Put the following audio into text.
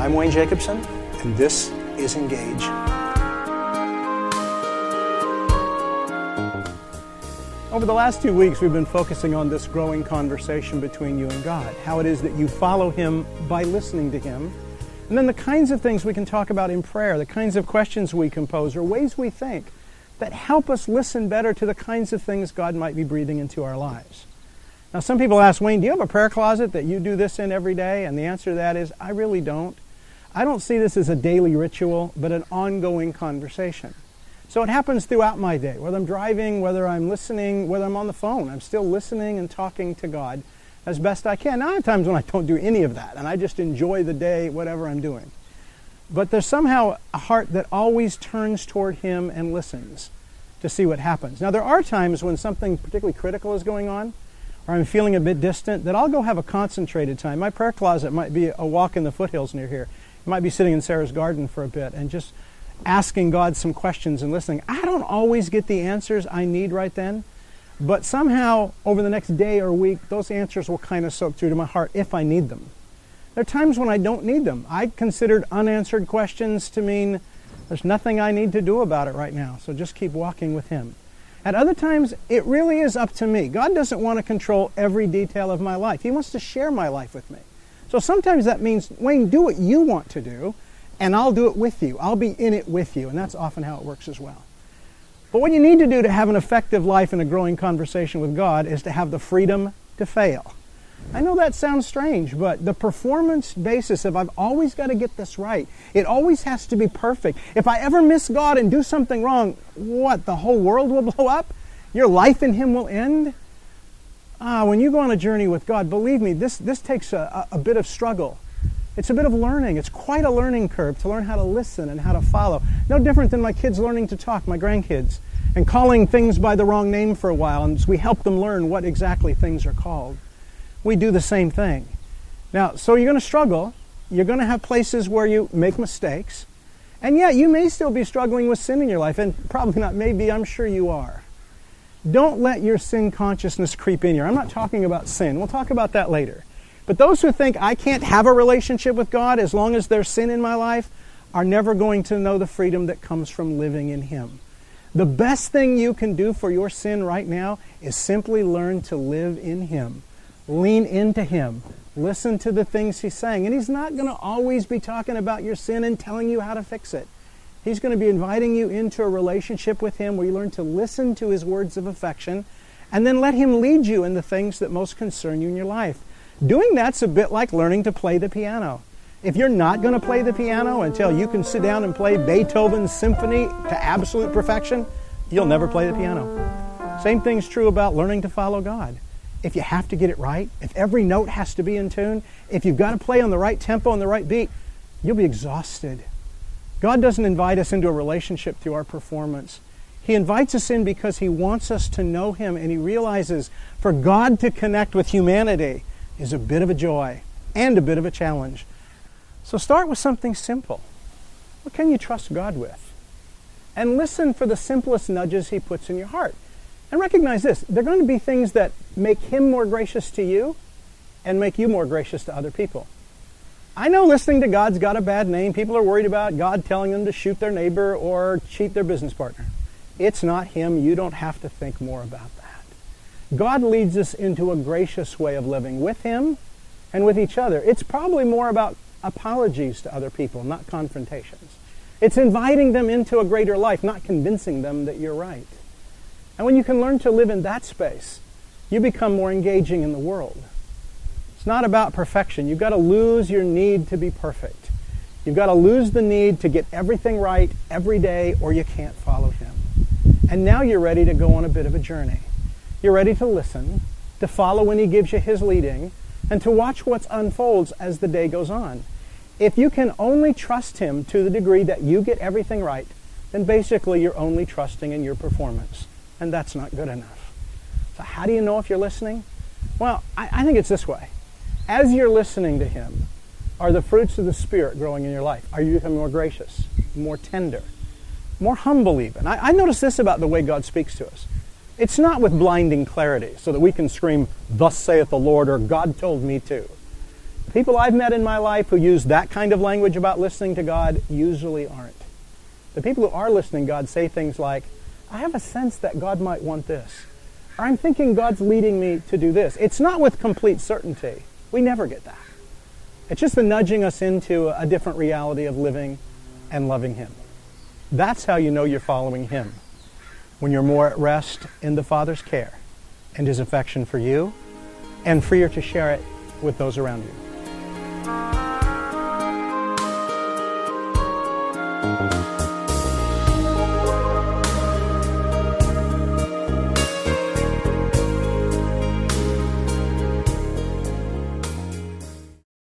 I'm Wayne Jacobsen, and this is Engage. Over the last two weeks, we've been focusing on this growing conversation between you and God, how it is that you follow Him by listening to Him, and then the kinds of things we can talk about in prayer, the kinds of questions we compose, or ways we think that help us listen better to the kinds of things God might be breathing into our lives. Now, some people ask, Wayne, do you have a prayer closet that you do this in every day? And the answer to that is, I really don't. I don't see this as a daily ritual, but an ongoing conversation. So it happens throughout my day, whether I'm driving, whether I'm listening, whether I'm on the phone. I'm still listening and talking to God as best I can. Now, I have times when I don't do any of that, and I just enjoy the day, whatever I'm doing. But there's somehow a heart that always turns toward Him and listens to see what happens. Now, there are times when something particularly critical is going on, or I'm feeling a bit distant, that I'll go have a concentrated time. My prayer closet might be a walk in the foothills near here. I might be sitting in Sarah's garden for a bit and just asking God some questions and listening. I don't always get the answers I need right then, but somehow over the next day or week, those answers will kind of soak through to my heart if I need them. There are times when I don't need them. I considered unanswered questions to mean there's nothing I need to do about it right now, so just keep walking with Him. At other times, it really is up to me. God doesn't want to control every detail of my life, He wants to share my life with me. So sometimes that means, Wayne, do what you want to do, and I'll do it with you. I'll be in it with you. And that's often how it works as well. But what you need to do to have an effective life and a growing conversation with God is to have the freedom to fail. I know that sounds strange, but the performance basis of I've always got to get this right. It always has to be perfect. If I ever miss God and do something wrong, what? The whole world will blow up? Your life in Him will end? Ah, when you go on a journey with God, believe me, this, this takes a, a bit of struggle. It's a bit of learning. It's quite a learning curve to learn how to listen and how to follow. No different than my kids learning to talk, my grandkids, and calling things by the wrong name for a while, and we help them learn what exactly things are called. We do the same thing. Now, so you're going to struggle. You're going to have places where you make mistakes. And yet, you may still be struggling with sin in your life, and probably not, maybe, I'm sure you are. Don't let your sin consciousness creep in here. I'm not talking about sin. We'll talk about that later. But those who think I can't have a relationship with God as long as there's sin in my life are never going to know the freedom that comes from living in Him. The best thing you can do for your sin right now is simply learn to live in Him. Lean into Him. Listen to the things He's saying. And He's not going to always be talking about your sin and telling you how to fix it. He's going to be inviting you into a relationship with Him where you learn to listen to His words of affection and then let Him lead you in the things that most concern you in your life. Doing that's a bit like learning to play the piano. If you're not going to play the piano until you can sit down and play Beethoven's symphony to absolute perfection, you'll never play the piano. Same thing's true about learning to follow God. If you have to get it right, if every note has to be in tune, if you've got to play on the right tempo and the right beat, you'll be exhausted. God doesn't invite us into a relationship through our performance. He invites us in because He wants us to know Him and He realizes for God to connect with humanity, is a bit of a joy and a bit of a challenge. So start with something simple. What can you trust God with? And listen for the simplest nudges He puts in your heart. And recognize this they're going to be things that make Him more gracious to you and make you more gracious to other people. I know listening to God's got a bad name. People are worried about God telling them to shoot their neighbor or cheat their business partner. It's not Him. You don't have to think more about that. God leads us into a gracious way of living with Him and with each other. It's probably more about apologies to other people, not confrontations. It's inviting them into a greater life, not convincing them that you're right. And when you can learn to live in that space, you become more engaging in the world. It's not about perfection. You've got to lose your need to be perfect. You've got to lose the need to get everything right every day, or you can't follow Him. And now you're ready to go on a bit of a journey. You're ready to listen, to follow when He gives you His leading, and to watch what unfolds as the day goes on. If you can only trust Him to the degree that you get everything right, then basically you're only trusting in your performance. And that's not good enough. So, how do you know if you're listening? Well, I, I think it's this way. As you're listening to Him, are the fruits of the Spirit growing in your life? Are you becoming more gracious, more tender, more humble, even? I, I notice this about the way God speaks to us. It's not with blinding clarity so that we can scream, Thus saith the Lord, or God told me to. People I've met in my life who use that kind of language about listening to God usually aren't. The people who are listening God say things like, I have a sense that God might want this. Or I'm thinking God's leading me to do this. It's not with complete certainty. We never get that. It's just the nudging us into a different reality of living and loving Him. That's how you know you're following Him. When you're more at rest in the Father's care and His affection for you, and freer to share it with those around you.